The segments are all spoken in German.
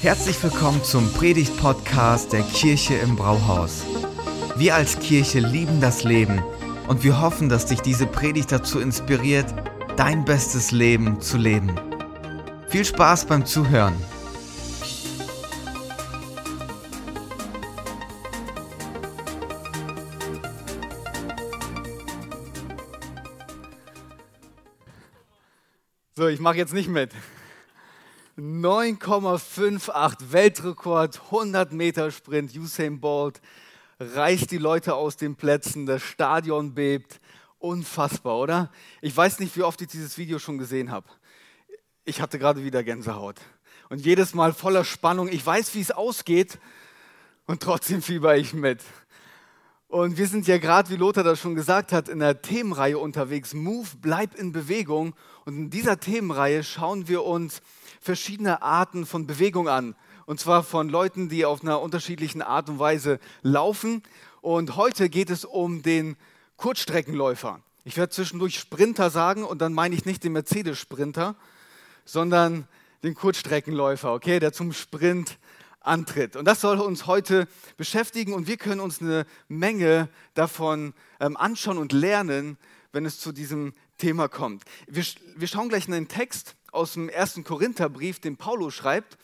Herzlich willkommen zum Predigt-Podcast der Kirche im Brauhaus. Wir als Kirche lieben das Leben und wir hoffen, dass dich diese Predigt dazu inspiriert, dein bestes Leben zu leben. Viel Spaß beim Zuhören. So, ich mache jetzt nicht mit. 9,58 Weltrekord, 100 Meter Sprint, Usain Bolt reißt die Leute aus den Plätzen, das Stadion bebt. Unfassbar, oder? Ich weiß nicht, wie oft ich dieses Video schon gesehen habe. Ich hatte gerade wieder Gänsehaut. Und jedes Mal voller Spannung. Ich weiß, wie es ausgeht und trotzdem fieber ich mit. Und wir sind ja gerade, wie Lothar das schon gesagt hat, in der Themenreihe unterwegs. Move, bleib in Bewegung. Und in dieser Themenreihe schauen wir uns verschiedene Arten von Bewegung an. Und zwar von Leuten, die auf einer unterschiedlichen Art und Weise laufen. Und heute geht es um den Kurzstreckenläufer. Ich werde zwischendurch Sprinter sagen und dann meine ich nicht den Mercedes-Sprinter, sondern den Kurzstreckenläufer, okay, der zum Sprint antritt. Und das soll uns heute beschäftigen und wir können uns eine Menge davon ähm, anschauen und lernen, wenn es zu diesem Thema kommt. Wir, wir schauen gleich in den Text aus dem ersten Korintherbrief, den Paulus schreibt.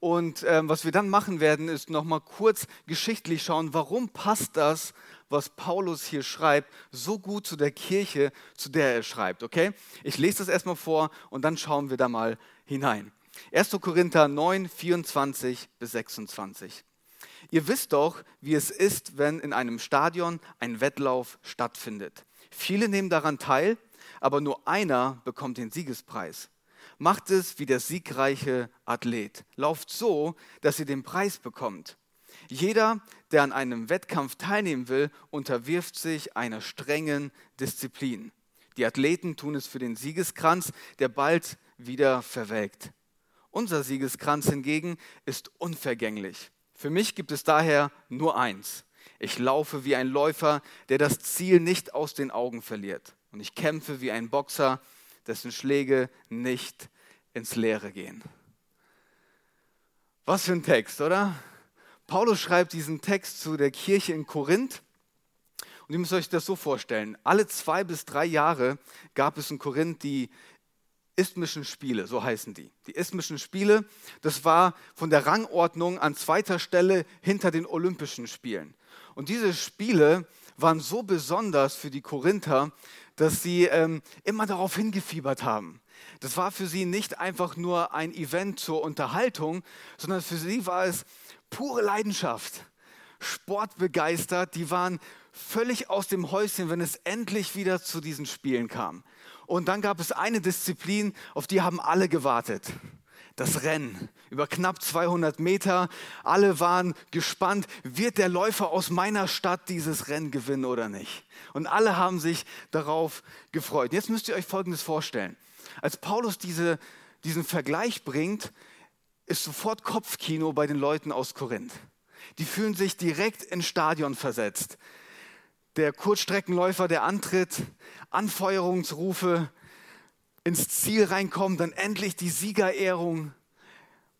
Und ähm, was wir dann machen werden, ist nochmal kurz geschichtlich schauen, warum passt das, was Paulus hier schreibt, so gut zu der Kirche, zu der er schreibt. Okay? Ich lese das erstmal vor und dann schauen wir da mal hinein. 1. Korinther 9, 24 bis 26. Ihr wisst doch, wie es ist, wenn in einem Stadion ein Wettlauf stattfindet. Viele nehmen daran teil, aber nur einer bekommt den Siegespreis. Macht es wie der siegreiche Athlet. Lauft so, dass ihr den Preis bekommt. Jeder, der an einem Wettkampf teilnehmen will, unterwirft sich einer strengen Disziplin. Die Athleten tun es für den Siegeskranz, der bald wieder verwelkt. Unser Siegeskranz hingegen ist unvergänglich. Für mich gibt es daher nur eins. Ich laufe wie ein Läufer, der das Ziel nicht aus den Augen verliert. Und ich kämpfe wie ein Boxer, dessen Schläge nicht ins Leere gehen. Was für ein Text, oder? Paulus schreibt diesen Text zu der Kirche in Korinth. Und ihr müsst euch das so vorstellen. Alle zwei bis drei Jahre gab es in Korinth die Isthmischen Spiele, so heißen die. Die Isthmischen Spiele, das war von der Rangordnung an zweiter Stelle hinter den Olympischen Spielen. Und diese Spiele waren so besonders für die Korinther, dass sie ähm, immer darauf hingefiebert haben. Das war für sie nicht einfach nur ein Event zur Unterhaltung, sondern für sie war es pure Leidenschaft. Sportbegeistert, die waren völlig aus dem Häuschen, wenn es endlich wieder zu diesen Spielen kam. Und dann gab es eine Disziplin, auf die haben alle gewartet das Rennen über knapp 200 Meter. Alle waren gespannt, wird der Läufer aus meiner Stadt dieses Rennen gewinnen oder nicht. Und alle haben sich darauf gefreut. Jetzt müsst ihr euch Folgendes vorstellen. Als Paulus diese, diesen Vergleich bringt, ist sofort Kopfkino bei den Leuten aus Korinth. Die fühlen sich direkt ins Stadion versetzt. Der Kurzstreckenläufer, der antritt, Anfeuerungsrufe, ins Ziel reinkommen, dann endlich die Siegerehrung.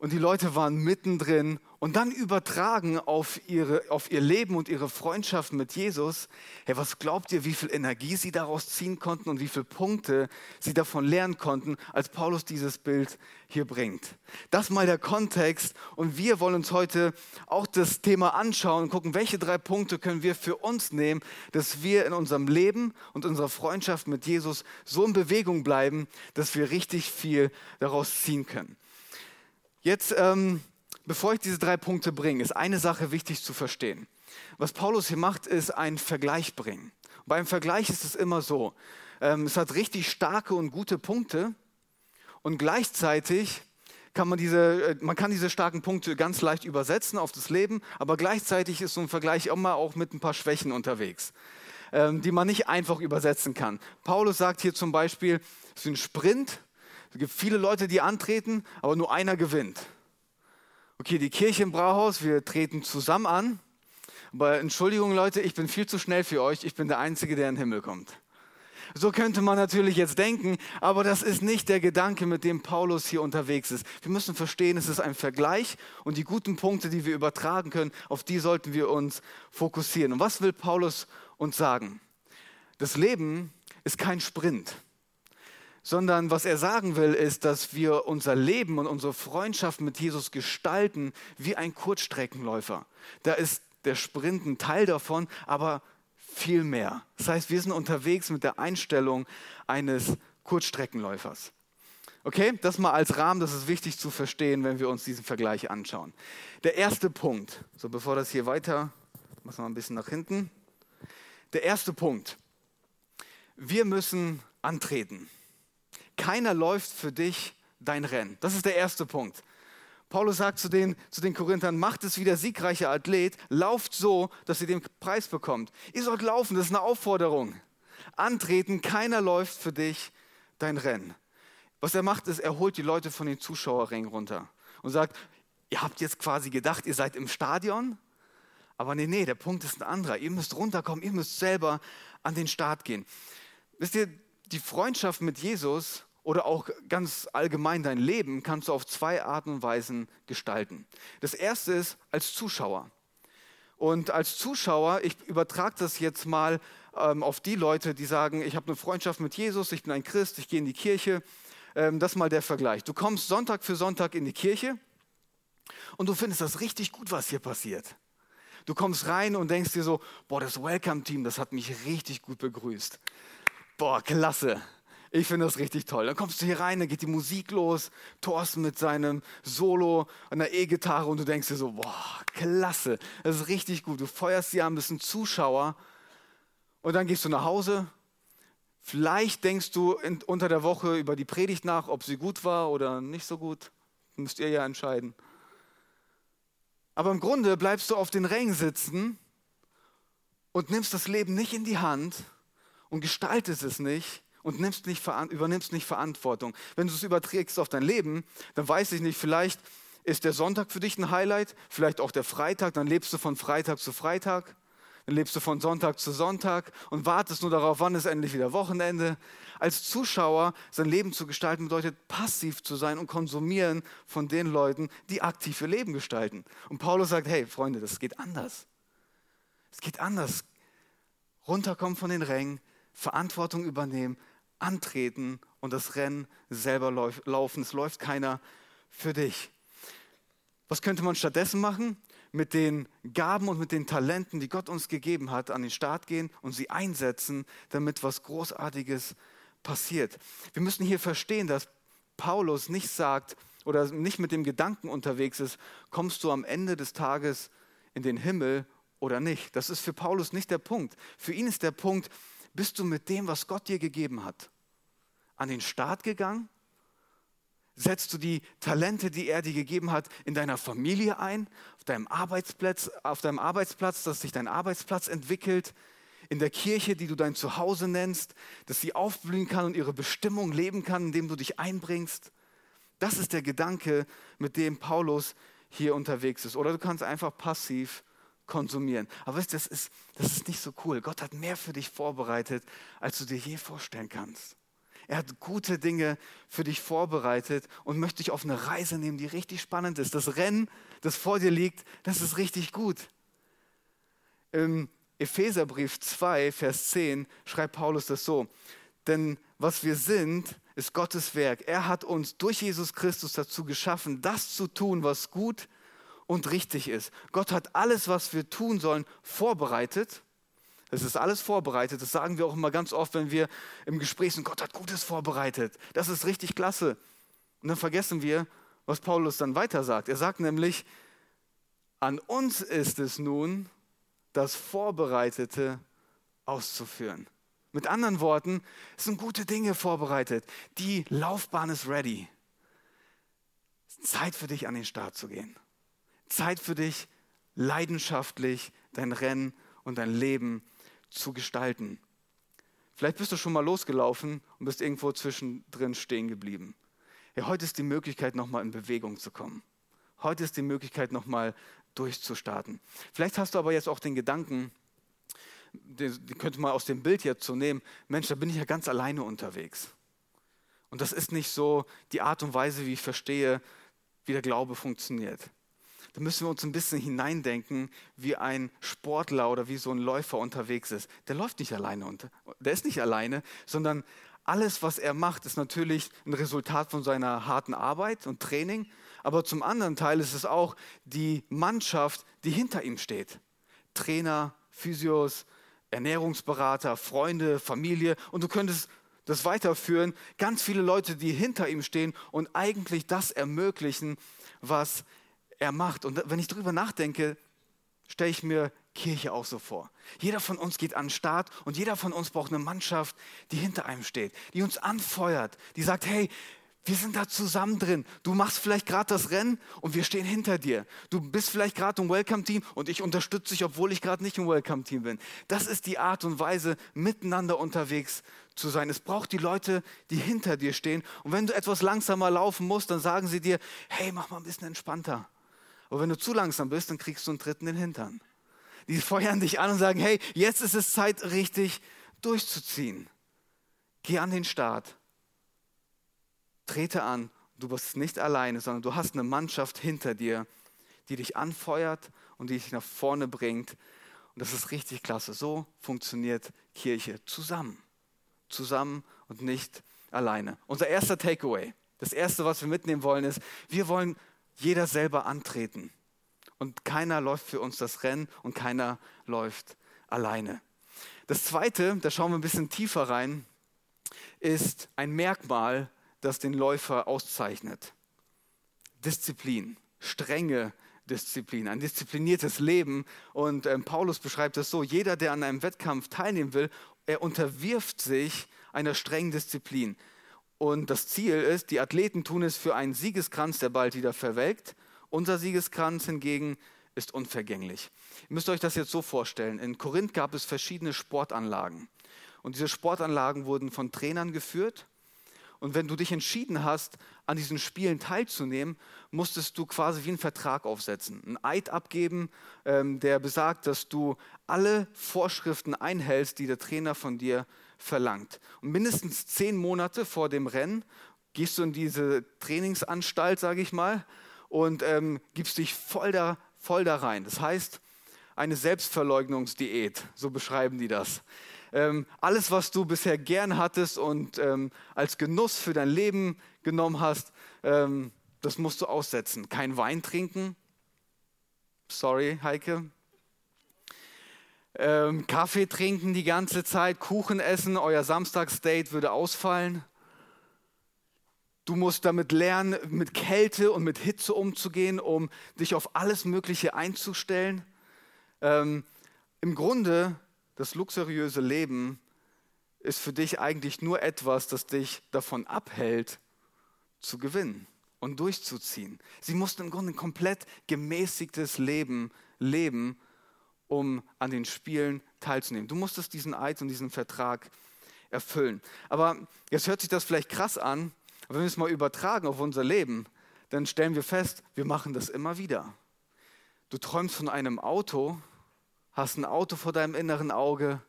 Und die Leute waren mittendrin und dann übertragen auf, ihre, auf ihr Leben und ihre Freundschaft mit Jesus. Hey, was glaubt ihr, wie viel Energie sie daraus ziehen konnten und wie viele Punkte sie davon lernen konnten, als Paulus dieses Bild hier bringt? Das mal der Kontext. Und wir wollen uns heute auch das Thema anschauen und gucken, welche drei Punkte können wir für uns nehmen, dass wir in unserem Leben und unserer Freundschaft mit Jesus so in Bewegung bleiben, dass wir richtig viel daraus ziehen können. Jetzt ähm, Bevor ich diese drei Punkte bringe, ist eine Sache wichtig zu verstehen. Was Paulus hier macht, ist einen Vergleich bringen. Beim Vergleich ist es immer so, ähm, es hat richtig starke und gute Punkte und gleichzeitig kann man diese, äh, man kann diese starken Punkte ganz leicht übersetzen auf das Leben, aber gleichzeitig ist so ein Vergleich immer auch mit ein paar Schwächen unterwegs, ähm, die man nicht einfach übersetzen kann. Paulus sagt hier zum Beispiel, es ist ein Sprint, es gibt viele Leute, die antreten, aber nur einer gewinnt okay, die Kirche im Brauhaus, wir treten zusammen an. Aber Entschuldigung, Leute, ich bin viel zu schnell für euch. Ich bin der Einzige, der in den Himmel kommt. So könnte man natürlich jetzt denken, aber das ist nicht der Gedanke, mit dem Paulus hier unterwegs ist. Wir müssen verstehen, es ist ein Vergleich und die guten Punkte, die wir übertragen können, auf die sollten wir uns fokussieren. Und was will Paulus uns sagen? Das Leben ist kein Sprint, sondern was er sagen will, ist, dass wir unser Leben und unsere Freundschaft mit Jesus gestalten wie ein Kurzstreckenläufer. Da ist der Sprint ein Teil davon, aber viel mehr. Das heißt, wir sind unterwegs mit der Einstellung eines Kurzstreckenläufers. Okay, das mal als Rahmen, das ist wichtig zu verstehen, wenn wir uns diesen Vergleich anschauen. Der erste Punkt, so bevor das hier weiter, machen wir ein bisschen nach hinten. Der erste Punkt, wir müssen antreten. Keiner läuft für dich dein Rennen. Das ist der erste Punkt. Paulus sagt zu den, zu den Korinthern, macht es wie der siegreiche Athlet, lauft so, dass ihr den Preis bekommt. Ihr sollt laufen, das ist eine Aufforderung. Antreten, keiner läuft für dich dein Rennen. Was er macht, ist, er holt die Leute von den Zuschauerringen runter und sagt, ihr habt jetzt quasi gedacht, ihr seid im Stadion, aber nee, nee, der Punkt ist ein anderer. Ihr müsst runterkommen, ihr müsst selber an den Start gehen. Wisst ihr, die Freundschaft mit Jesus oder auch ganz allgemein dein Leben kannst du auf zwei Arten und Weisen gestalten. Das erste ist als Zuschauer. Und als Zuschauer, ich übertrage das jetzt mal ähm, auf die Leute, die sagen, ich habe eine Freundschaft mit Jesus, ich bin ein Christ, ich gehe in die Kirche. Ähm, das ist mal der Vergleich. Du kommst Sonntag für Sonntag in die Kirche und du findest das richtig gut, was hier passiert. Du kommst rein und denkst dir so, boah, das Welcome-Team, das hat mich richtig gut begrüßt. Boah, klasse. Ich finde das richtig toll. Dann kommst du hier rein, dann geht die Musik los, Thorsten mit seinem Solo an der E-Gitarre und du denkst dir so, boah, klasse, das ist richtig gut. Du feuerst sie an, bist ein Zuschauer und dann gehst du nach Hause. Vielleicht denkst du in, unter der Woche über die Predigt nach, ob sie gut war oder nicht so gut. Müsst ihr ja entscheiden. Aber im Grunde bleibst du auf den Rängen sitzen und nimmst das Leben nicht in die Hand und gestaltest es nicht, und nimmst nicht, übernimmst nicht Verantwortung. Wenn du es überträgst auf dein Leben, dann weiß ich nicht, vielleicht ist der Sonntag für dich ein Highlight, vielleicht auch der Freitag, dann lebst du von Freitag zu Freitag, dann lebst du von Sonntag zu Sonntag und wartest nur darauf, wann ist endlich wieder Wochenende. Als Zuschauer sein Leben zu gestalten bedeutet passiv zu sein und konsumieren von den Leuten, die aktiv ihr Leben gestalten. Und Paulus sagt, hey Freunde, das geht anders. Es geht anders. Runterkommen von den Rängen, Verantwortung übernehmen, antreten und das Rennen selber laufen. Es läuft keiner für dich. Was könnte man stattdessen machen? Mit den Gaben und mit den Talenten, die Gott uns gegeben hat, an den Start gehen und sie einsetzen, damit was Großartiges passiert. Wir müssen hier verstehen, dass Paulus nicht sagt oder nicht mit dem Gedanken unterwegs ist, kommst du am Ende des Tages in den Himmel oder nicht. Das ist für Paulus nicht der Punkt. Für ihn ist der Punkt, bist du mit dem, was Gott dir gegeben hat, an den Start gegangen? Setzt du die Talente, die er dir gegeben hat, in deiner Familie ein, auf deinem Arbeitsplatz, auf deinem Arbeitsplatz, dass sich dein Arbeitsplatz entwickelt, in der Kirche, die du dein Zuhause nennst, dass sie aufblühen kann und ihre Bestimmung leben kann, indem du dich einbringst? Das ist der Gedanke, mit dem Paulus hier unterwegs ist. Oder du kannst einfach passiv konsumieren. Aber weißt, das ist, das ist nicht so cool. Gott hat mehr für dich vorbereitet, als du dir je vorstellen kannst. Er hat gute Dinge für dich vorbereitet und möchte dich auf eine Reise nehmen, die richtig spannend ist. Das Rennen, das vor dir liegt, das ist richtig gut. Im Epheserbrief 2, Vers 10 schreibt Paulus das so. Denn was wir sind, ist Gottes Werk. Er hat uns durch Jesus Christus dazu geschaffen, das zu tun, was gut und richtig ist. Gott hat alles, was wir tun sollen, vorbereitet es ist alles vorbereitet. Das sagen wir auch immer ganz oft, wenn wir im Gespräch sind. Gott hat Gutes vorbereitet. Das ist richtig klasse. Und dann vergessen wir, was Paulus dann weiter sagt. Er sagt nämlich, an uns ist es nun, das Vorbereitete auszuführen. Mit anderen Worten, es sind gute Dinge vorbereitet. Die Laufbahn ist ready. Zeit für dich an den Start zu gehen. Zeit für dich, leidenschaftlich dein Rennen und dein Leben zu gestalten. Vielleicht bist du schon mal losgelaufen und bist irgendwo zwischendrin stehen geblieben. Ja, heute ist die Möglichkeit, nochmal in Bewegung zu kommen. Heute ist die Möglichkeit, nochmal durchzustarten. Vielleicht hast du aber jetzt auch den Gedanken, die, die könnte man aus dem Bild jetzt so nehmen, Mensch, da bin ich ja ganz alleine unterwegs. Und das ist nicht so die Art und Weise, wie ich verstehe, wie der Glaube funktioniert. Da müssen wir uns ein bisschen hineindenken, wie ein Sportler oder wie so ein Läufer unterwegs ist. Der läuft nicht alleine unter, der ist nicht alleine, sondern alles, was er macht, ist natürlich ein Resultat von seiner harten Arbeit und Training. Aber zum anderen Teil ist es auch die Mannschaft, die hinter ihm steht. Trainer, Physios, Ernährungsberater, Freunde, Familie. Und du könntest das weiterführen. Ganz viele Leute, die hinter ihm stehen und eigentlich das ermöglichen, was er macht. Und wenn ich darüber nachdenke, stelle ich mir Kirche auch so vor. Jeder von uns geht an den Start und jeder von uns braucht eine Mannschaft, die hinter einem steht, die uns anfeuert, die sagt, hey, wir sind da zusammen drin. Du machst vielleicht gerade das Rennen und wir stehen hinter dir. Du bist vielleicht gerade im Welcome-Team und ich unterstütze dich, obwohl ich gerade nicht im Welcome-Team bin. Das ist die Art und Weise, miteinander unterwegs zu sein. Es braucht die Leute, die hinter dir stehen. Und wenn du etwas langsamer laufen musst, dann sagen sie dir, hey, mach mal ein bisschen entspannter. Aber wenn du zu langsam bist, dann kriegst du einen Dritten in den Hintern. Die feuern dich an und sagen, hey, jetzt ist es Zeit, richtig durchzuziehen. Geh an den Start trete an, du bist nicht alleine, sondern du hast eine Mannschaft hinter dir, die dich anfeuert und die dich nach vorne bringt. Und das ist richtig klasse. So funktioniert Kirche zusammen. Zusammen und nicht alleine. Unser erster Takeaway, das erste, was wir mitnehmen wollen, ist, wir wollen jeder selber antreten. Und keiner läuft für uns das Rennen und keiner läuft alleine. Das zweite, da schauen wir ein bisschen tiefer rein, ist ein Merkmal das den Läufer auszeichnet. Disziplin, strenge Disziplin, ein diszipliniertes Leben. Und ähm, Paulus beschreibt es so, jeder, der an einem Wettkampf teilnehmen will, er unterwirft sich einer strengen Disziplin. Und das Ziel ist, die Athleten tun es für einen Siegeskranz, der bald wieder verwelkt. Unser Siegeskranz hingegen ist unvergänglich. Ihr müsst euch das jetzt so vorstellen. In Korinth gab es verschiedene Sportanlagen. Und diese Sportanlagen wurden von Trainern geführt und wenn du dich entschieden hast, an diesen Spielen teilzunehmen, musstest du quasi wie einen Vertrag aufsetzen, einen Eid abgeben, ähm, der besagt, dass du alle Vorschriften einhältst, die der Trainer von dir verlangt. Und mindestens zehn Monate vor dem Rennen gehst du in diese Trainingsanstalt, sage ich mal, und ähm, gibst dich voll da, voll da rein. Das heißt, eine Selbstverleugnungsdiät, so beschreiben die das ähm, alles, was du bisher gern hattest und ähm, als Genuss für dein Leben genommen hast, ähm, das musst du aussetzen. Kein Wein trinken. Sorry, Heike. Ähm, Kaffee trinken die ganze Zeit, Kuchen essen, euer Samstagsdate würde ausfallen. Du musst damit lernen, mit Kälte und mit Hitze umzugehen, um dich auf alles Mögliche einzustellen. Ähm, Im Grunde das luxuriöse Leben ist für dich eigentlich nur etwas, das dich davon abhält, zu gewinnen und durchzuziehen. Sie mussten im Grunde ein komplett gemäßigtes Leben leben, um an den Spielen teilzunehmen. Du musstest diesen Eid und diesen Vertrag erfüllen. Aber jetzt hört sich das vielleicht krass an, aber wenn wir es mal übertragen auf unser Leben, dann stellen wir fest, wir machen das immer wieder. Du träumst von einem Auto, hast ein Auto vor deinem inneren Auge,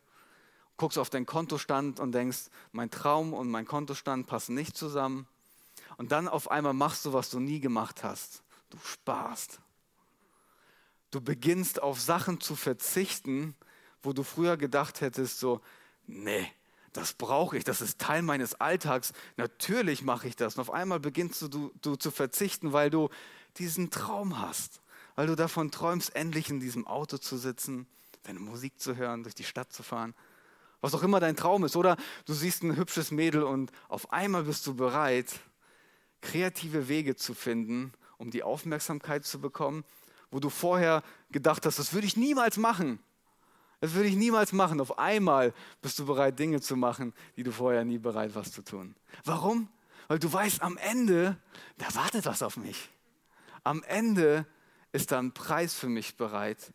guckst auf deinen Kontostand und denkst, mein Traum und mein Kontostand passen nicht zusammen. Und dann auf einmal machst du, was du nie gemacht hast. Du sparst. Du beginnst auf Sachen zu verzichten, wo du früher gedacht hättest, so, nee, das brauche ich, das ist Teil meines Alltags. Natürlich mache ich das. Und auf einmal beginnst du, du, du zu verzichten, weil du diesen Traum hast weil du davon träumst, endlich in diesem Auto zu sitzen, deine Musik zu hören, durch die Stadt zu fahren, was auch immer dein Traum ist. Oder du siehst ein hübsches Mädel und auf einmal bist du bereit, kreative Wege zu finden, um die Aufmerksamkeit zu bekommen, wo du vorher gedacht hast, das würde ich niemals machen. Das würde ich niemals machen. Auf einmal bist du bereit, Dinge zu machen, die du vorher nie bereit warst zu tun. Warum? Weil du weißt, am Ende, da wartet was auf mich. Am Ende ist da ein Preis für mich bereit.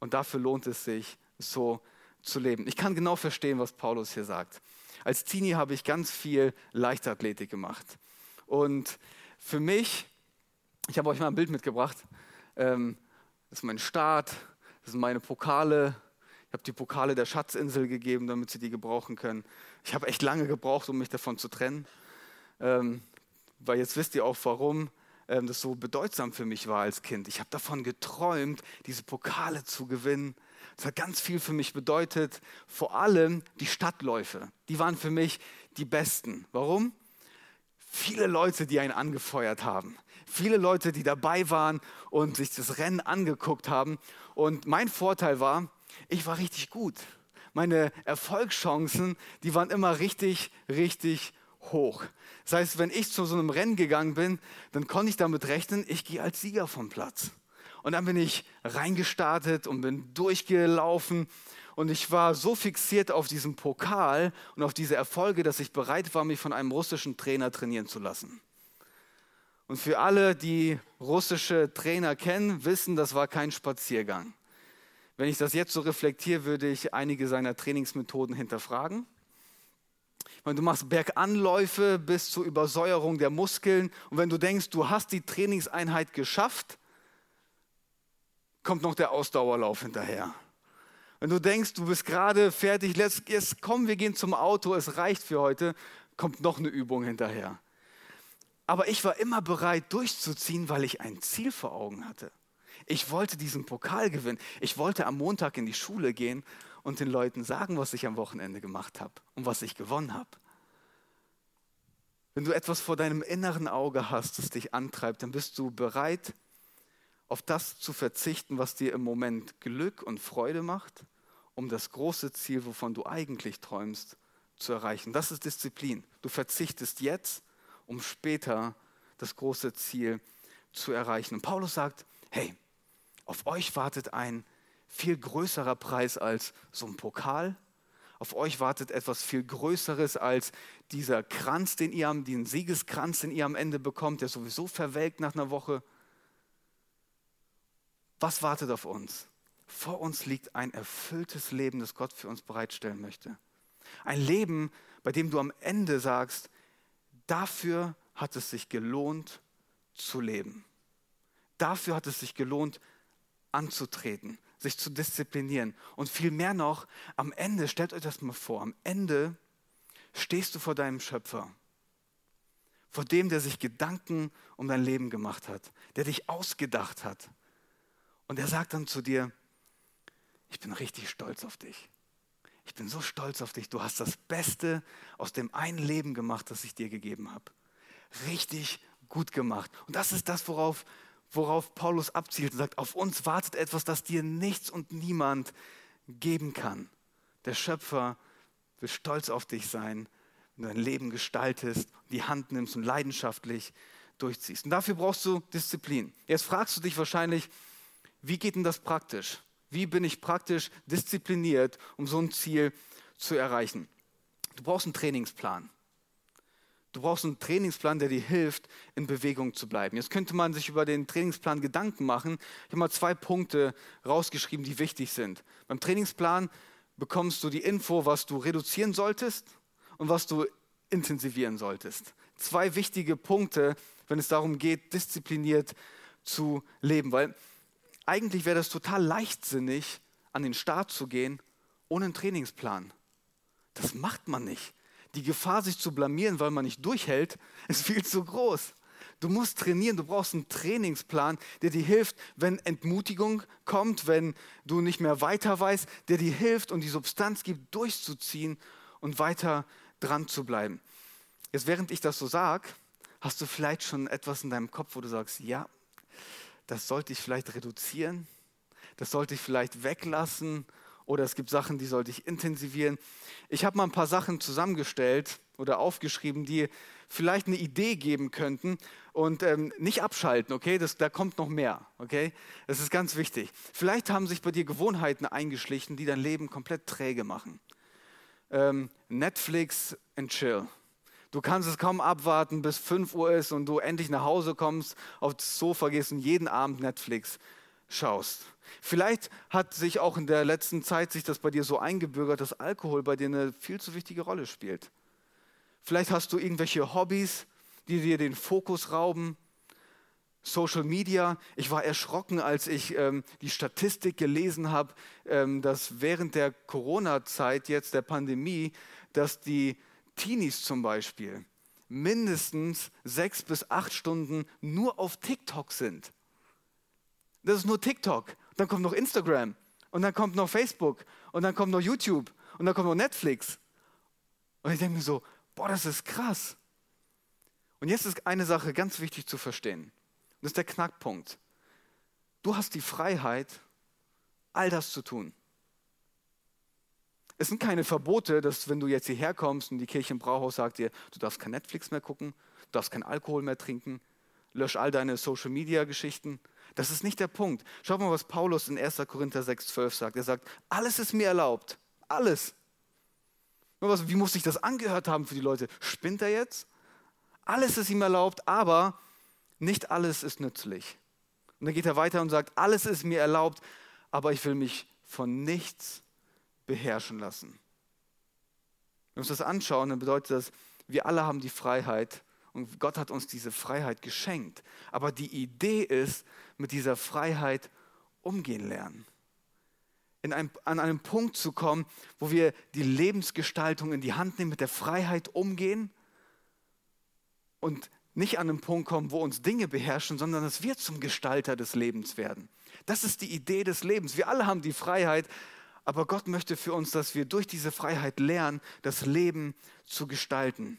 Und dafür lohnt es sich, so zu leben. Ich kann genau verstehen, was Paulus hier sagt. Als Teenie habe ich ganz viel Leichtathletik gemacht. Und für mich, ich habe euch mal ein Bild mitgebracht, ähm, das ist mein Start, das sind meine Pokale, Ich habe die Pokale der Schatzinsel gegeben, damit sie die gebrauchen können. Ich habe echt lange gebraucht, um mich davon zu trennen. Ähm, weil jetzt wisst ihr auch, warum ähm, das so bedeutsam für mich war als Kind. Ich habe davon geträumt, diese Pokale zu gewinnen. Das hat ganz viel für mich bedeutet. Vor allem die Stadtläufe. Die waren für mich die besten. Warum? Viele Leute, die einen angefeuert haben. Viele Leute, die dabei waren und sich das Rennen angeguckt haben. Und mein Vorteil war, ich war richtig gut. Meine Erfolgschancen, die waren immer richtig, richtig hoch. Das heißt, wenn ich zu so einem Rennen gegangen bin, dann konnte ich damit rechnen, ich gehe als Sieger vom Platz. Und dann bin ich reingestartet und bin durchgelaufen und ich war so fixiert auf diesen Pokal und auf diese Erfolge, dass ich bereit war, mich von einem russischen Trainer trainieren zu lassen. Und für alle, die russische Trainer kennen, wissen, das war kein Spaziergang. Wenn ich das jetzt so reflektiere, würde ich einige seiner Trainingsmethoden hinterfragen. Meine, du machst Berganläufe bis zur Übersäuerung der Muskeln und wenn du denkst, du hast die Trainingseinheit geschafft, kommt noch der Ausdauerlauf hinterher. Wenn du denkst, du bist gerade fertig, jetzt komm, wir gehen zum Auto, es reicht für heute, kommt noch eine Übung hinterher. Aber ich war immer bereit durchzuziehen, weil ich ein Ziel vor Augen hatte. Ich wollte diesen Pokal gewinnen. Ich wollte am Montag in die Schule gehen und den Leuten sagen, was ich am Wochenende gemacht habe und was ich gewonnen habe. Wenn du etwas vor deinem inneren Auge hast, das dich antreibt, dann bist du bereit, auf das zu verzichten, was dir im Moment Glück und Freude macht, um das große Ziel, wovon du eigentlich träumst, zu erreichen. Das ist Disziplin. Du verzichtest jetzt, um später das große Ziel zu erreichen. Und Paulus sagt, hey, auf euch wartet ein viel größerer Preis als so ein Pokal. Auf euch wartet etwas viel Größeres als dieser Kranz, den ihr am, den Siegeskranz, den ihr am Ende bekommt, der sowieso verwelkt nach einer Woche. Was wartet auf uns? Vor uns liegt ein erfülltes Leben, das Gott für uns bereitstellen möchte. Ein Leben, bei dem du am Ende sagst, dafür hat es sich gelohnt zu leben. Dafür hat es sich gelohnt anzutreten, sich zu disziplinieren. Und viel mehr noch, am Ende, stellt euch das mal vor, am Ende stehst du vor deinem Schöpfer, vor dem, der sich Gedanken um dein Leben gemacht hat, der dich ausgedacht hat. Und er sagt dann zu dir, ich bin richtig stolz auf dich. Ich bin so stolz auf dich. Du hast das Beste aus dem einen Leben gemacht, das ich dir gegeben habe. Richtig gut gemacht. Und das ist das, worauf worauf Paulus abzielt und sagt, auf uns wartet etwas, das dir nichts und niemand geben kann. Der Schöpfer will stolz auf dich sein, wenn du dein Leben gestaltest, die Hand nimmst und leidenschaftlich durchziehst. Und dafür brauchst du Disziplin. Jetzt fragst du dich wahrscheinlich, wie geht denn das praktisch? Wie bin ich praktisch diszipliniert, um so ein Ziel zu erreichen? Du brauchst einen Trainingsplan. Du brauchst einen Trainingsplan, der dir hilft, in Bewegung zu bleiben. Jetzt könnte man sich über den Trainingsplan Gedanken machen. Ich habe mal zwei Punkte rausgeschrieben, die wichtig sind. Beim Trainingsplan bekommst du die Info, was du reduzieren solltest und was du intensivieren solltest. Zwei wichtige Punkte, wenn es darum geht, diszipliniert zu leben. Weil eigentlich wäre das total leichtsinnig, an den Start zu gehen ohne einen Trainingsplan. Das macht man nicht. Die Gefahr, sich zu blamieren, weil man nicht durchhält, ist viel zu groß. Du musst trainieren, du brauchst einen Trainingsplan, der dir hilft, wenn Entmutigung kommt, wenn du nicht mehr weiter weißt, der dir hilft und die Substanz gibt, durchzuziehen und weiter dran zu bleiben. Jetzt, während ich das so sage, hast du vielleicht schon etwas in deinem Kopf, wo du sagst, ja, das sollte ich vielleicht reduzieren, das sollte ich vielleicht weglassen oder es gibt Sachen, die sollte ich intensivieren. Ich habe mal ein paar Sachen zusammengestellt oder aufgeschrieben, die vielleicht eine Idee geben könnten und ähm, nicht abschalten, okay? Das, da kommt noch mehr, okay? Das ist ganz wichtig. Vielleicht haben sich bei dir Gewohnheiten eingeschlichen, die dein Leben komplett träge machen. Ähm, Netflix and chill. Du kannst es kaum abwarten, bis 5 Uhr ist und du endlich nach Hause kommst, aufs Sofa gehst und jeden Abend Netflix schaust. Vielleicht hat sich auch in der letzten Zeit sich das bei dir so eingebürgert, dass Alkohol bei dir eine viel zu wichtige Rolle spielt. Vielleicht hast du irgendwelche Hobbys, die dir den Fokus rauben. Social Media. Ich war erschrocken, als ich ähm, die Statistik gelesen habe, ähm, dass während der Corona-Zeit, jetzt der Pandemie, dass die Teenies zum Beispiel mindestens sechs bis acht Stunden nur auf TikTok sind. Das ist nur TikTok. Dann kommt noch Instagram und dann kommt noch Facebook und dann kommt noch YouTube und dann kommt noch Netflix. Und ich denke mir so, boah, das ist krass. Und jetzt ist eine Sache ganz wichtig zu verstehen. Das ist der Knackpunkt. Du hast die Freiheit, all das zu tun. Es sind keine Verbote, dass wenn du jetzt hierher kommst und die Kirche im Brauhaus sagt dir, du darfst kein Netflix mehr gucken, du darfst kein Alkohol mehr trinken, lösch all deine Social-Media-Geschichten. Das ist nicht der Punkt. Schau mal, was Paulus in 1. Korinther 6,12 sagt. Er sagt, alles ist mir erlaubt. Alles. Wie muss sich das angehört haben für die Leute? Spinnt er jetzt? Alles ist ihm erlaubt, aber nicht alles ist nützlich. Und dann geht er weiter und sagt, alles ist mir erlaubt, aber ich will mich von nichts beherrschen lassen. Wenn wir uns das anschauen, dann bedeutet das, wir alle haben die Freiheit und Gott hat uns diese Freiheit geschenkt. Aber die Idee ist, mit dieser Freiheit umgehen lernen. In einem, an einem Punkt zu kommen, wo wir die Lebensgestaltung in die Hand nehmen, mit der Freiheit umgehen und nicht an einen Punkt kommen, wo uns Dinge beherrschen, sondern dass wir zum Gestalter des Lebens werden. Das ist die Idee des Lebens. Wir alle haben die Freiheit, aber Gott möchte für uns, dass wir durch diese Freiheit lernen, das Leben zu gestalten.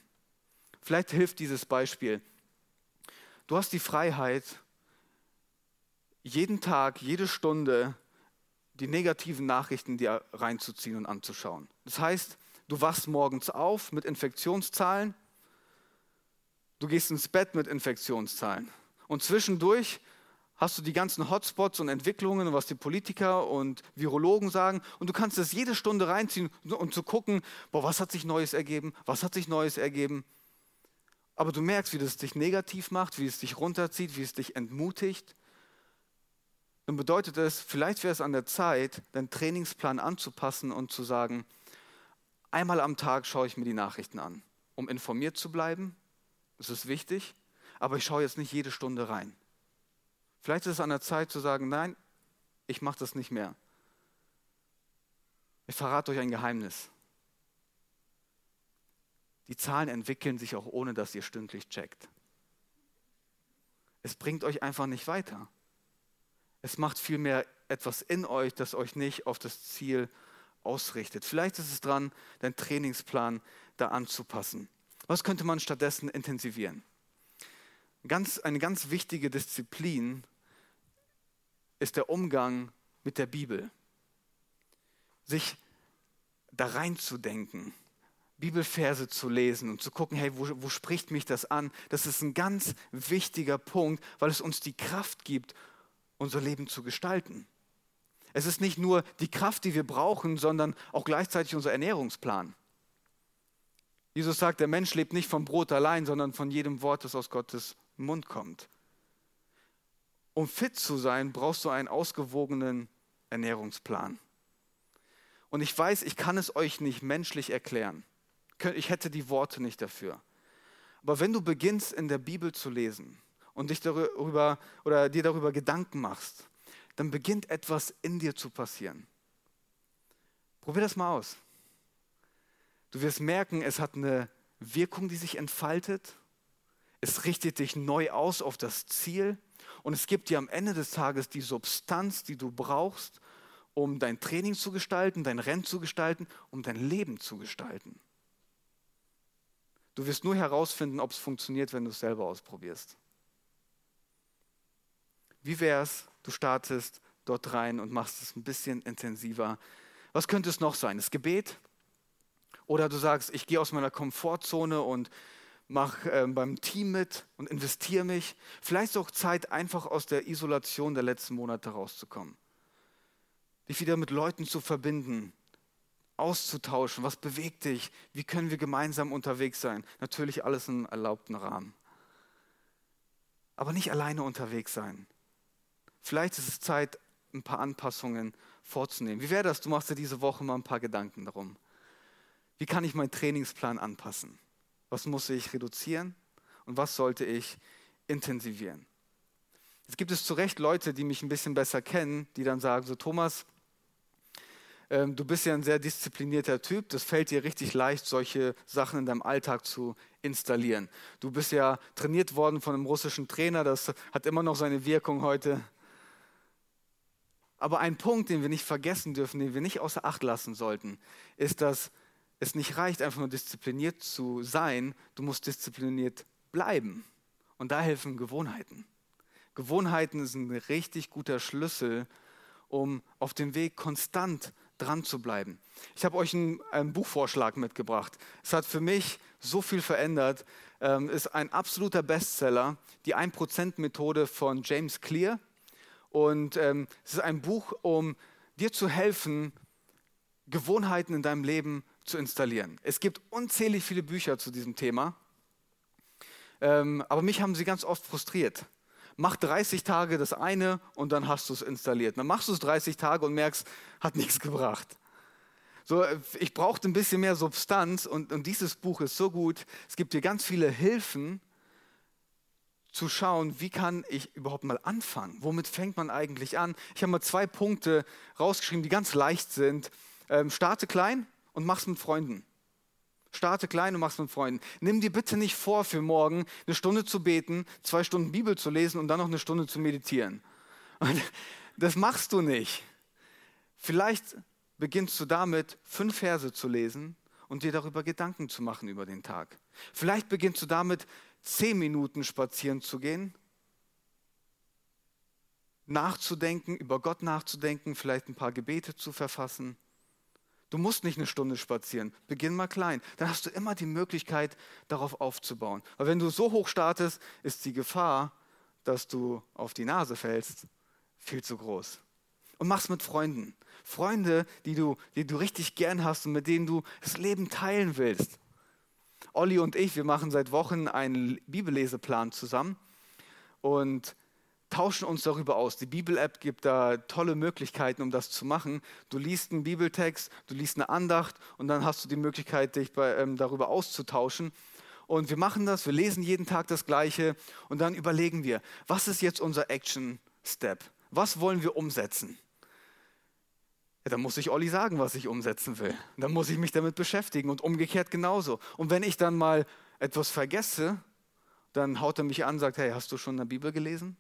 Vielleicht hilft dieses Beispiel. Du hast die Freiheit, jeden Tag, jede Stunde die negativen Nachrichten dir reinzuziehen und anzuschauen. Das heißt, du wachst morgens auf mit Infektionszahlen Du gehst ins Bett mit Infektionszahlen. Und zwischendurch hast du die ganzen Hotspots und Entwicklungen, was die Politiker und Virologen sagen. Und du kannst das jede Stunde reinziehen und zu gucken, boah, was hat sich Neues ergeben, was hat sich Neues ergeben. Aber du merkst, wie das dich negativ macht, wie es dich runterzieht, wie es dich entmutigt. Dann bedeutet es, vielleicht wäre es an der Zeit, deinen Trainingsplan anzupassen und zu sagen, einmal am Tag schaue ich mir die Nachrichten an, um informiert zu bleiben, das ist wichtig, aber ich schaue jetzt nicht jede Stunde rein. Vielleicht ist es an der Zeit zu sagen, nein, ich mache das nicht mehr. Ich verrate euch ein Geheimnis. Die Zahlen entwickeln sich auch ohne, dass ihr stündlich checkt. Es bringt euch einfach nicht weiter. Es macht vielmehr etwas in euch, das euch nicht auf das Ziel ausrichtet. Vielleicht ist es dran, deinen Trainingsplan da anzupassen. Was könnte man stattdessen intensivieren? Ganz, eine ganz wichtige Disziplin ist der Umgang mit der Bibel. Sich da reinzudenken, Bibelverse zu lesen und zu gucken, hey, wo, wo spricht mich das an? Das ist ein ganz wichtiger Punkt, weil es uns die Kraft gibt, unser Leben zu gestalten. Es ist nicht nur die Kraft, die wir brauchen, sondern auch gleichzeitig unser Ernährungsplan. Jesus sagt, der Mensch lebt nicht vom Brot allein, sondern von jedem Wort, das aus Gottes Mund kommt. Um fit zu sein, brauchst du einen ausgewogenen Ernährungsplan. Und ich weiß, ich kann es euch nicht menschlich erklären. Ich hätte die Worte nicht dafür. Aber wenn du beginnst, in der Bibel zu lesen und dich darüber oder dir darüber Gedanken machst, dann beginnt etwas in dir zu passieren. Probier das mal aus. Du wirst merken, es hat eine Wirkung, die sich entfaltet. Es richtet dich neu aus auf das Ziel. Und es gibt dir am Ende des Tages die Substanz, die du brauchst, um dein Training zu gestalten, dein Rennen zu gestalten, um dein Leben zu gestalten. Du wirst nur herausfinden, ob es funktioniert, wenn du es selber ausprobierst. Wie wäre es, du startest dort rein und machst es ein bisschen intensiver. Was könnte es noch sein? Das Gebet? Oder du sagst, ich gehe aus meiner Komfortzone und mache äh, beim Team mit und investiere mich. Vielleicht auch Zeit, einfach aus der Isolation der letzten Monate rauszukommen. Dich wieder mit Leuten zu verbinden, auszutauschen. Was bewegt dich? Wie können wir gemeinsam unterwegs sein? Natürlich alles im erlaubten Rahmen. Aber nicht alleine unterwegs sein. Vielleicht ist es Zeit, ein paar Anpassungen vorzunehmen. Wie wäre das? Du machst dir diese Woche mal ein paar Gedanken darum. Wie kann ich meinen Trainingsplan anpassen? Was muss ich reduzieren und was sollte ich intensivieren? Jetzt gibt es zu Recht Leute, die mich ein bisschen besser kennen, die dann sagen, so Thomas, ähm, du bist ja ein sehr disziplinierter Typ, das fällt dir richtig leicht, solche Sachen in deinem Alltag zu installieren. Du bist ja trainiert worden von einem russischen Trainer, das hat immer noch seine Wirkung heute. Aber ein Punkt, den wir nicht vergessen dürfen, den wir nicht außer Acht lassen sollten, ist, dass es nicht reicht, einfach nur diszipliniert zu sein, du musst diszipliniert bleiben. Und da helfen Gewohnheiten. Gewohnheiten sind ein richtig guter Schlüssel, um auf dem Weg konstant dran zu bleiben. Ich habe euch einen, einen, Buchvorschlag mitgebracht. Es hat für mich so viel verändert. Ähm, ist ein absoluter Bestseller, die 1%-Methode von James Clear. Und ähm, es ist ein Buch, um dir zu helfen, Gewohnheiten in deinem Leben zu installieren. Es gibt unzählig viele Bücher zu diesem Thema, ähm, aber mich haben sie ganz oft frustriert. Mach 30 Tage das eine und dann hast du es installiert. Dann machst du es 30 Tage und merkst, hat nichts gebracht. So, äh, ich brauchte ein bisschen mehr Substanz und, und dieses Buch ist so gut. Es gibt dir ganz viele Hilfen, zu schauen, wie kann ich überhaupt mal anfangen? Womit fängt man eigentlich an? Ich habe mal zwei Punkte rausgeschrieben, die ganz leicht sind. Ähm, starte klein und mach's mit Freunden. Starte klein und mach's mit Freunden. Nimm dir bitte nicht vor, für morgen eine Stunde zu beten, zwei Stunden Bibel zu lesen und dann noch eine Stunde zu meditieren. Und das machst du nicht. Vielleicht beginnst du damit, fünf Verse zu lesen und dir darüber Gedanken zu machen über den Tag. Vielleicht beginnst du damit, zehn Minuten spazieren zu gehen, nachzudenken, über Gott nachzudenken, vielleicht ein paar Gebete zu verfassen. Du musst nicht eine Stunde spazieren. Beginn mal klein. Dann hast du immer die Möglichkeit, darauf aufzubauen. Aber wenn du so hoch startest, ist die Gefahr, dass du auf die Nase fällst, viel zu groß. Und mach's mit Freunden. Freunde, die du, die du richtig gern hast und mit denen du das Leben teilen willst. Olli und ich, wir machen seit Wochen einen Bibelleseplan zusammen und tauschen uns darüber aus. Die Bibel-App gibt da tolle Möglichkeiten, um das zu machen. Du liest einen Bibeltext, du liest eine Andacht und dann hast du die Möglichkeit, dich bei, ähm, darüber auszutauschen. Und wir machen das, wir lesen jeden Tag das Gleiche und dann überlegen wir, was ist jetzt unser Action-Step? Was wollen wir umsetzen? Ja, dann muss ich Olli sagen, was ich umsetzen will. Dann muss ich mich damit beschäftigen und umgekehrt genauso. Und wenn ich dann mal etwas vergesse, dann haut er mich an und sagt, hey, hast du schon in der Bibel gelesen?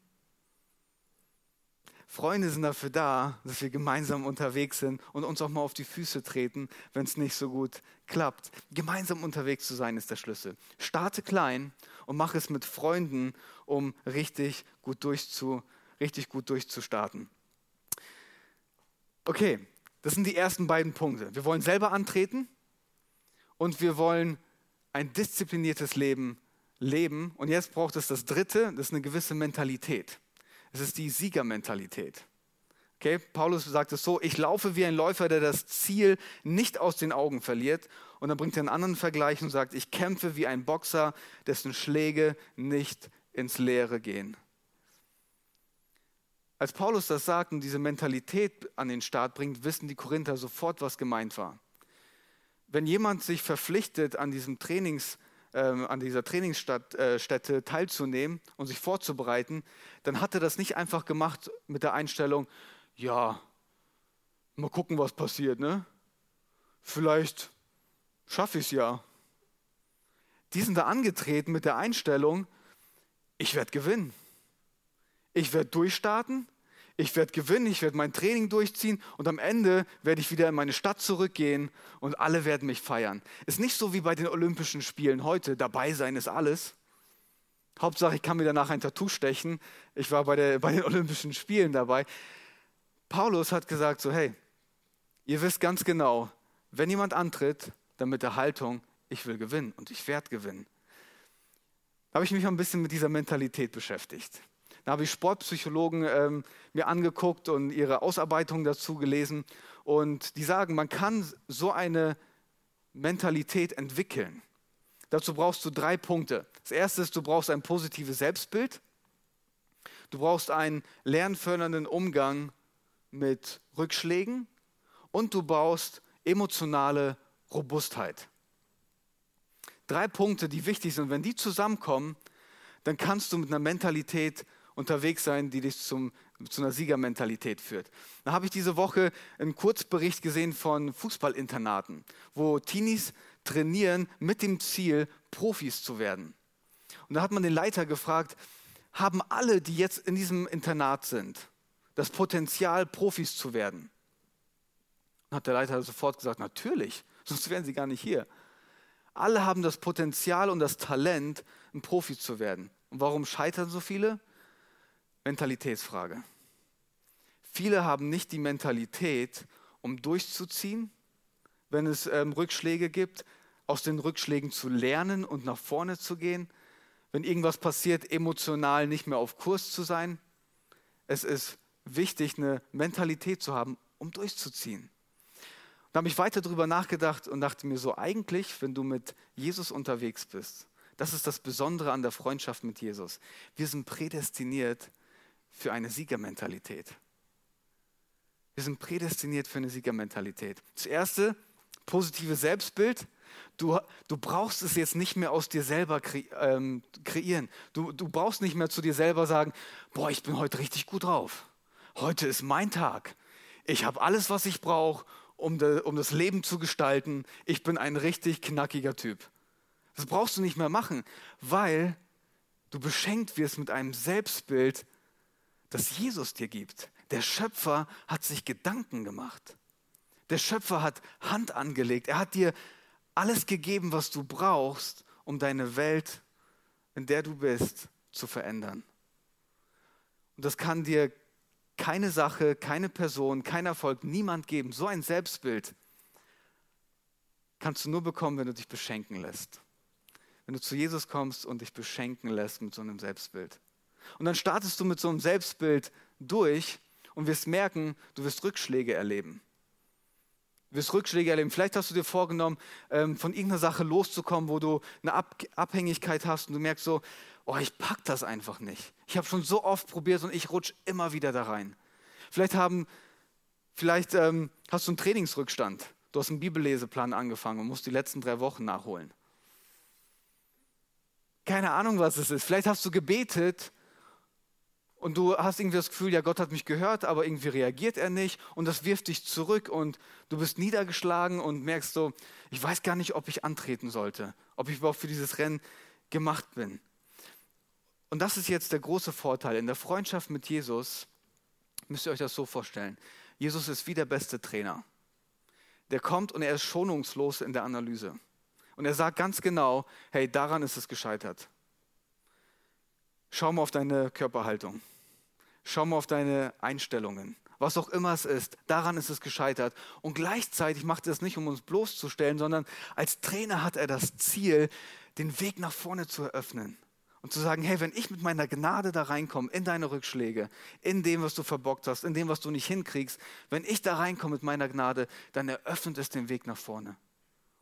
Freunde sind dafür da, dass wir gemeinsam unterwegs sind und uns auch mal auf die Füße treten, wenn es nicht so gut klappt. Gemeinsam unterwegs zu sein ist der Schlüssel. Starte klein und mach es mit Freunden, um richtig gut, durchzu, richtig gut durchzustarten. Okay, das sind die ersten beiden Punkte. Wir wollen selber antreten und wir wollen ein diszipliniertes Leben leben. Und jetzt braucht es das Dritte, das ist eine gewisse Mentalität. Es ist die Siegermentalität. Okay, Paulus sagt es so, ich laufe wie ein Läufer, der das Ziel nicht aus den Augen verliert. Und dann bringt er einen anderen Vergleich und sagt, ich kämpfe wie ein Boxer, dessen Schläge nicht ins Leere gehen. Als Paulus das sagt und diese Mentalität an den Start bringt, wissen die Korinther sofort, was gemeint war. Wenn jemand sich verpflichtet, an, diesem Trainings, äh, an dieser Trainingsstätte äh, teilzunehmen und sich vorzubereiten, dann hat er das nicht einfach gemacht mit der Einstellung, ja, mal gucken, was passiert, ne? Vielleicht schaffe ich es ja. Die sind da angetreten mit der Einstellung, ich werde gewinnen. Ich werde durchstarten ich werde gewinnen, ich werde mein Training durchziehen und am Ende werde ich wieder in meine Stadt zurückgehen und alle werden mich feiern. Ist nicht so wie bei den Olympischen Spielen heute, dabei sein ist alles. Hauptsache, ich kann mir danach ein Tattoo stechen. Ich war bei, der, bei den Olympischen Spielen dabei. Paulus hat gesagt so, hey, ihr wisst ganz genau, wenn jemand antritt, dann mit der Haltung, ich will gewinnen und ich werde gewinnen. Da habe ich mich ein bisschen mit dieser Mentalität beschäftigt. Da habe ich Sportpsychologen ähm, mir angeguckt und ihre Ausarbeitung dazu gelesen. Und die sagen, man kann so eine Mentalität entwickeln. Dazu brauchst du drei Punkte. Das erste ist, du brauchst ein positives Selbstbild. Du brauchst einen lernfördernden Umgang mit Rückschlägen und du brauchst emotionale Robustheit. Drei Punkte, die wichtig sind. Wenn die zusammenkommen, dann kannst du mit einer Mentalität unterwegs sein, die dich zum, zu einer Siegermentalität führt. Da habe ich diese Woche einen Kurzbericht gesehen von Fußballinternaten, wo Teenies trainieren mit dem Ziel, Profis zu werden. Und da hat man den Leiter gefragt, haben alle, die jetzt in diesem Internat sind, das Potenzial, Profis zu werden? Und hat der Leiter sofort gesagt, natürlich, sonst wären sie gar nicht hier. Alle haben das Potenzial und das Talent, ein Profi zu werden. Und warum scheitern so viele? Mentalitätsfrage. Viele haben nicht die Mentalität, um durchzuziehen, wenn es ähm, Rückschläge gibt, aus den Rückschlägen zu lernen und nach vorne zu gehen. Wenn irgendwas passiert, emotional nicht mehr auf Kurs zu sein. Es ist wichtig, eine Mentalität zu haben, um durchzuziehen. Da habe ich weiter darüber nachgedacht und dachte mir so, eigentlich, wenn du mit Jesus unterwegs bist, das ist das Besondere an der Freundschaft mit Jesus. Wir sind prädestiniert für eine Siegermentalität. Wir sind prädestiniert für eine Siegermentalität. Das erste, positive Selbstbild. Du, du brauchst es jetzt nicht mehr aus dir selber kre ähm, kreieren. Du, du brauchst nicht mehr zu dir selber sagen, boah, ich bin heute richtig gut drauf. Heute ist mein Tag. Ich habe alles, was ich brauche, um, um das Leben zu gestalten. Ich bin ein richtig knackiger Typ. Das brauchst du nicht mehr machen, weil du beschenkt wirst mit einem Selbstbild, das Jesus dir gibt. Der Schöpfer hat sich Gedanken gemacht. Der Schöpfer hat Hand angelegt. Er hat dir alles gegeben, was du brauchst, um deine Welt, in der du bist, zu verändern. Und das kann dir keine Sache, keine Person, kein Erfolg, niemand geben. So ein Selbstbild kannst du nur bekommen, wenn du dich beschenken lässt. Wenn du zu Jesus kommst und dich beschenken lässt mit so einem Selbstbild. Und dann startest du mit so einem Selbstbild durch und wirst merken, du wirst Rückschläge erleben. Du wirst Rückschläge erleben. Vielleicht hast du dir vorgenommen, ähm, von irgendeiner Sache loszukommen, wo du eine Abhängigkeit hast und du merkst so, oh, ich pack das einfach nicht. Ich habe schon so oft probiert und ich rutsche immer wieder da rein. Vielleicht, haben, vielleicht ähm, hast du einen Trainingsrückstand. Du hast einen Bibelleseplan angefangen und musst die letzten drei Wochen nachholen. Keine Ahnung, was es ist. Vielleicht hast du gebetet und du hast irgendwie das Gefühl, ja, Gott hat mich gehört, aber irgendwie reagiert er nicht und das wirft dich zurück und du bist niedergeschlagen und merkst so, ich weiß gar nicht, ob ich antreten sollte, ob ich überhaupt für dieses Rennen gemacht bin. Und das ist jetzt der große Vorteil. In der Freundschaft mit Jesus müsst ihr euch das so vorstellen. Jesus ist wie der beste Trainer. Der kommt und er ist schonungslos in der Analyse. Und er sagt ganz genau, hey, daran ist es gescheitert. Schau mal auf deine Körperhaltung. Schau mal auf deine Einstellungen. Was auch immer es ist, daran ist es gescheitert. Und gleichzeitig macht er es nicht, um uns bloßzustellen, sondern als Trainer hat er das Ziel, den Weg nach vorne zu eröffnen. Und zu sagen, hey, wenn ich mit meiner Gnade da reinkomme, in deine Rückschläge, in dem, was du verbockt hast, in dem, was du nicht hinkriegst, wenn ich da reinkomme mit meiner Gnade, dann eröffnet es den Weg nach vorne.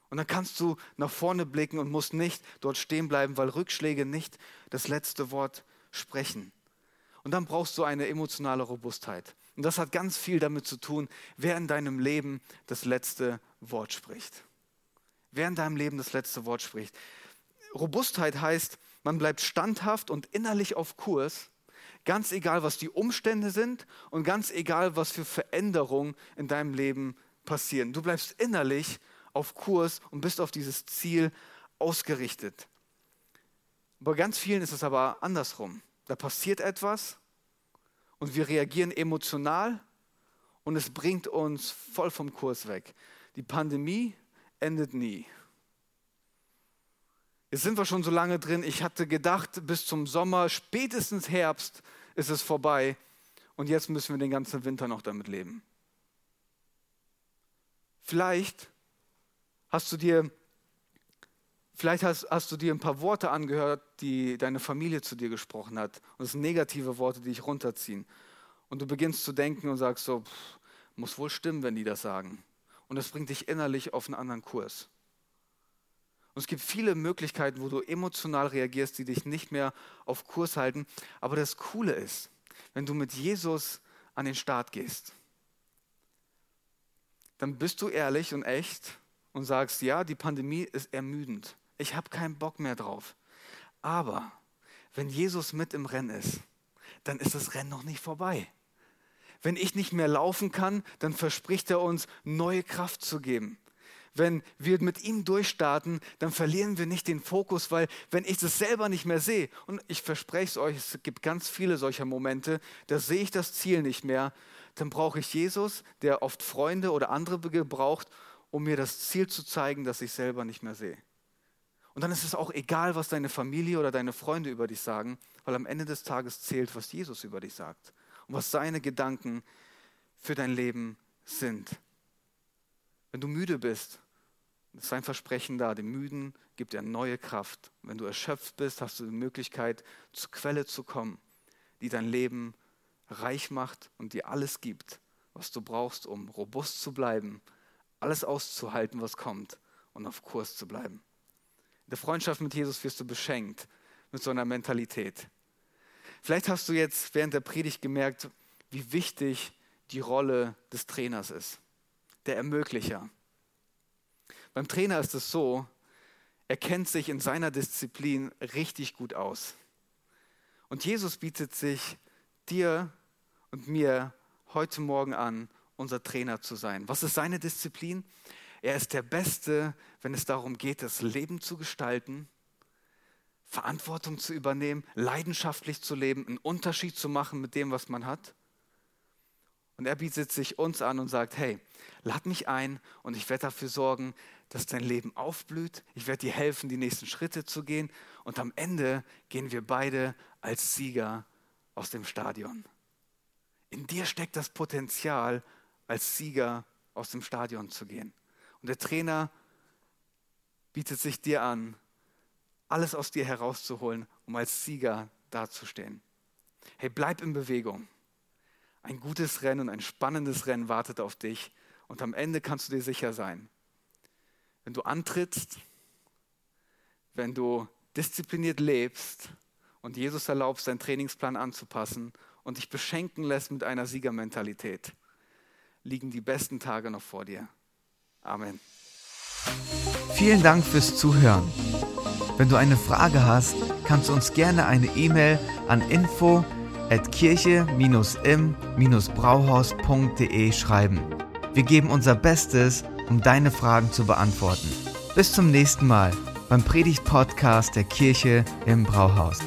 Und dann kannst du nach vorne blicken und musst nicht dort stehen bleiben, weil Rückschläge nicht das letzte Wort sprechen. Und dann brauchst du eine emotionale Robustheit. Und das hat ganz viel damit zu tun, wer in deinem Leben das letzte Wort spricht. Wer in deinem Leben das letzte Wort spricht. Robustheit heißt, man bleibt standhaft und innerlich auf Kurs, ganz egal, was die Umstände sind und ganz egal, was für Veränderungen in deinem Leben passieren. Du bleibst innerlich auf Kurs und bist auf dieses Ziel ausgerichtet. Bei ganz vielen ist es aber andersrum. Da passiert etwas und wir reagieren emotional und es bringt uns voll vom Kurs weg. Die Pandemie endet nie. Jetzt sind wir schon so lange drin. Ich hatte gedacht, bis zum Sommer, spätestens Herbst ist es vorbei. Und jetzt müssen wir den ganzen Winter noch damit leben. Vielleicht hast du dir, vielleicht hast, hast du dir ein paar Worte angehört, die deine Familie zu dir gesprochen hat. Und es sind negative Worte, die dich runterziehen. Und du beginnst zu denken und sagst so, pff, muss wohl stimmen, wenn die das sagen. Und das bringt dich innerlich auf einen anderen Kurs. Und es gibt viele Möglichkeiten, wo du emotional reagierst, die dich nicht mehr auf Kurs halten. Aber das Coole ist, wenn du mit Jesus an den Start gehst, dann bist du ehrlich und echt und sagst, ja, die Pandemie ist ermüdend. Ich habe keinen Bock mehr drauf. Aber wenn Jesus mit im Rennen ist, dann ist das Rennen noch nicht vorbei. Wenn ich nicht mehr laufen kann, dann verspricht er uns, neue Kraft zu geben. Wenn wir mit ihm durchstarten, dann verlieren wir nicht den Fokus, weil wenn ich das selber nicht mehr sehe, und ich verspreche es euch, es gibt ganz viele solcher Momente, da sehe ich das Ziel nicht mehr, dann brauche ich Jesus, der oft Freunde oder andere gebraucht, um mir das Ziel zu zeigen, das ich selber nicht mehr sehe. Und dann ist es auch egal, was deine Familie oder deine Freunde über dich sagen, weil am Ende des Tages zählt, was Jesus über dich sagt und was seine Gedanken für dein Leben sind. Wenn du müde bist, ist sein Versprechen da, dem Müden gibt er neue Kraft. Wenn du erschöpft bist, hast du die Möglichkeit, zur Quelle zu kommen, die dein Leben reich macht und dir alles gibt, was du brauchst, um robust zu bleiben, alles auszuhalten, was kommt und auf Kurs zu bleiben. Der Freundschaft mit Jesus wirst du beschenkt mit so einer Mentalität. Vielleicht hast du jetzt während der Predigt gemerkt, wie wichtig die Rolle des Trainers ist, der Ermöglicher. Beim Trainer ist es so, er kennt sich in seiner Disziplin richtig gut aus. Und Jesus bietet sich dir und mir heute Morgen an, unser Trainer zu sein. Was ist seine Disziplin? Er ist der Beste, wenn es darum geht, das Leben zu gestalten Verantwortung zu übernehmen, leidenschaftlich zu leben, einen Unterschied zu machen mit dem, was man hat. Und er bietet sich uns an und sagt, hey, lad mich ein und ich werde dafür sorgen, dass dein Leben aufblüht. Ich werde dir helfen, die nächsten Schritte zu gehen. Und am Ende gehen wir beide als Sieger aus dem Stadion. In dir steckt das Potenzial, als Sieger aus dem Stadion zu gehen. Und der Trainer bietet sich dir an, alles aus dir herauszuholen, um als Sieger dazustehen. Hey, bleib in Bewegung. Ein gutes Rennen und ein spannendes Rennen wartet auf dich und am Ende kannst du dir sicher sein, wenn du antrittst, wenn du diszipliniert lebst und Jesus erlaubst, deinen Trainingsplan anzupassen und dich beschenken lässt mit einer Siegermentalität, liegen die besten Tage noch vor dir. Amen. Vielen Dank fürs Zuhören. Wenn du eine Frage hast, kannst du uns gerne eine E-Mail an info at kirche-im-brauhaus.de schreiben. Wir geben unser Bestes, um deine Fragen zu beantworten. Bis zum nächsten Mal beim Predigt-Podcast der Kirche im Brauhaus.